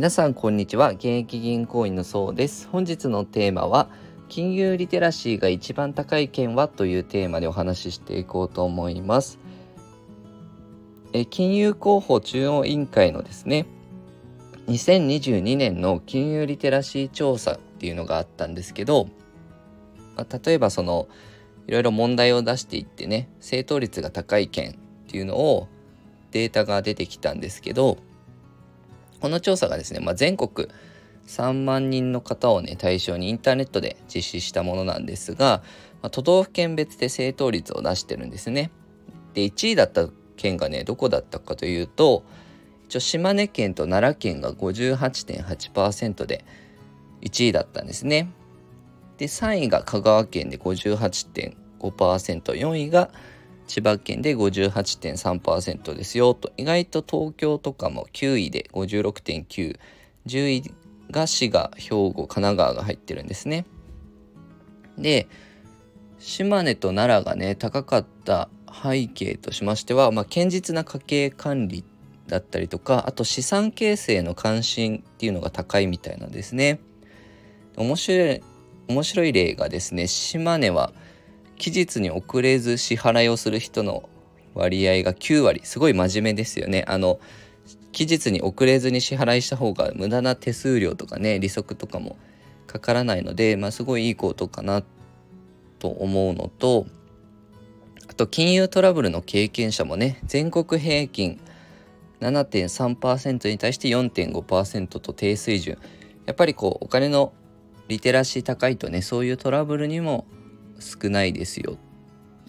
皆さんこんにちは。現役銀行員のそうです。本日のテーマは金融リテラシーが一番高い県はというテーマでお話ししていこうと思います。え金融広報中央委員会のですね2022年の金融リテラシー調査っていうのがあったんですけど、まあ、例えばそのいろいろ問題を出していってね正答率が高い県っていうのをデータが出てきたんですけどこの調査がですね、まあ、全国3万人の方をね対象にインターネットで実施したものなんですが、まあ、都道府県別で正答率を出してるんですね。で1位だった県がねどこだったかというと一応島根県と奈良県が58.8%で1位だったんですね。で3位が香川県で58.5%、4位が千葉県で58.3%ですよと意外と東京とかも9位で56.9 10位が滋賀兵庫神奈川が入ってるんですね。で島根と奈良がね高かった背景としましては、まあ、堅実な家計管理だったりとかあと資産形成の関心っていうのが高いみたいなんですね。面白い面白い例がですね島根は期日に遅れず支払いをする人の割合が9割。すごい真面目ですよね。あの期日に遅れずに支払いした方が無駄な手数料とかね利息とかもかからないので、まあ、すごいいいことかなと思うのとあと金融トラブルの経験者もね全国平均7.3%に対して4.5%と低水準。やっぱりこうお金のリテラシー高いとねそういうトラブルにも少ないですよ。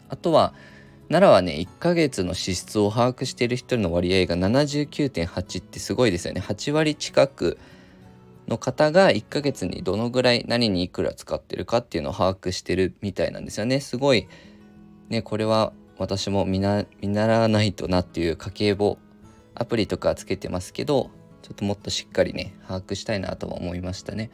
あとは奈良はね1ヶ月の支出を把握している人の割合が79.8ってすごいですよね。8割近くの方が1ヶ月にどのぐらい何にいくら使ってるかっていうのを把握してるみたいなんですよね。すごいねこれは私も見習わないとなっていう家計簿アプリとかつけてますけどちょっともっとしっかりね把握したいなとは思いましたね。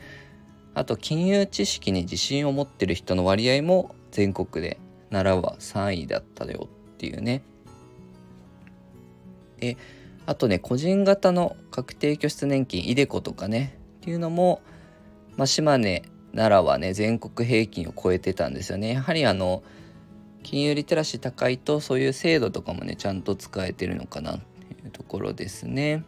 あと金融知識に自信を持ってる人の割合も全国で奈良は3位だったよっていうね。であとね個人型の確定拠出年金イデコとかねっていうのも、まあ、島根奈良はね全国平均を超えてたんですよね。やはりあの金融リテラシー高いとそういう制度とかもねちゃんと使えてるのかなっていうところですね。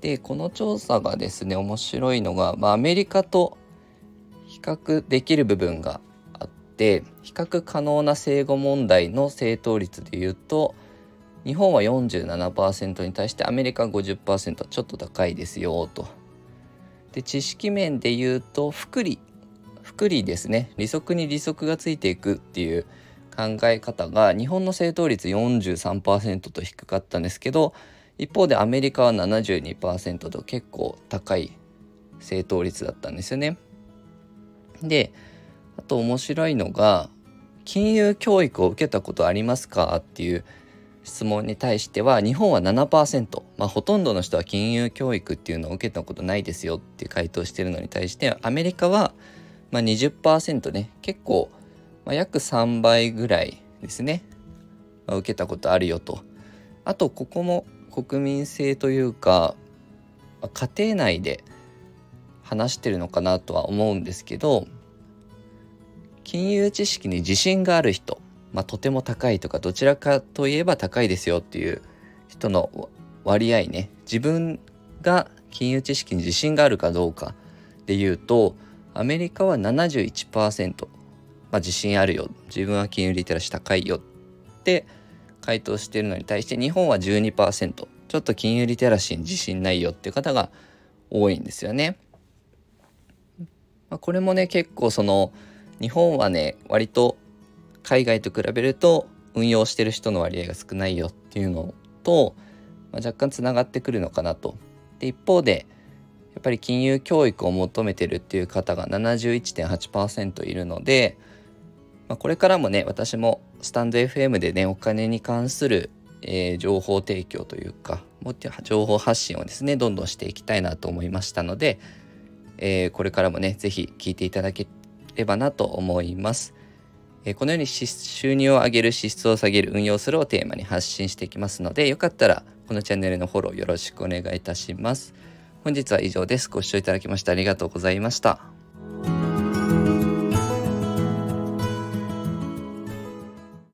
でこの調査がですね面白いのが、まあ、アメリカと比較できる部分があって比較可能な生後問題の正答率でいうと日本は47%に対してアメリカ50%ちょっと高いですよと。で知識面で言うと福利福利ですね利息に利息がついていくっていう考え方が日本の正答率43%と低かったんですけど一方でアメリカは72%と結構高い正答率だったんですよね。であと面白いのが金融教育を受けたことありますかっていう質問に対しては日本は7%、まあ、ほとんどの人は金融教育っていうのを受けたことないですよって回答してるのに対してアメリカはま20%ね結構、ま、約3倍ぐらいですね、まあ、受けたことあるよと。あとここも国民性というか家庭内で話してるのかなとは思うんですけど金融知識に自信がある人、まあ、とても高いとかどちらかといえば高いですよっていう人の割合ね自分が金融知識に自信があるかどうかでいうとアメリカは71%、まあ、自信あるよ。自分は金融リテラシー高いよって回答しているのに対して日本は12%ちょっと金融リテラシーに自信ないよっていう方が多いんですよね。まあ、これもね結構その日本はね割と海外と比べると運用してる人の割合が少ないよっていうのと、まあ、若干つながってくるのかなと。で一方でやっぱり金融教育を求めてるっていう方が71.8%いるので、まあ、これからもね私もスタンド FM でねお金に関する、えー、情報提供というかもっと情報発信をですねどんどんしていきたいなと思いましたので、えー、これからもね是非聞いていただければなと思います。えー、このように収入を上げる支出を下げる運用するをテーマに発信していきますのでよかったらこのチャンネルのフォローよろしくお願いいたします。本日は以上です。ご視聴いただきましてありがとうございました。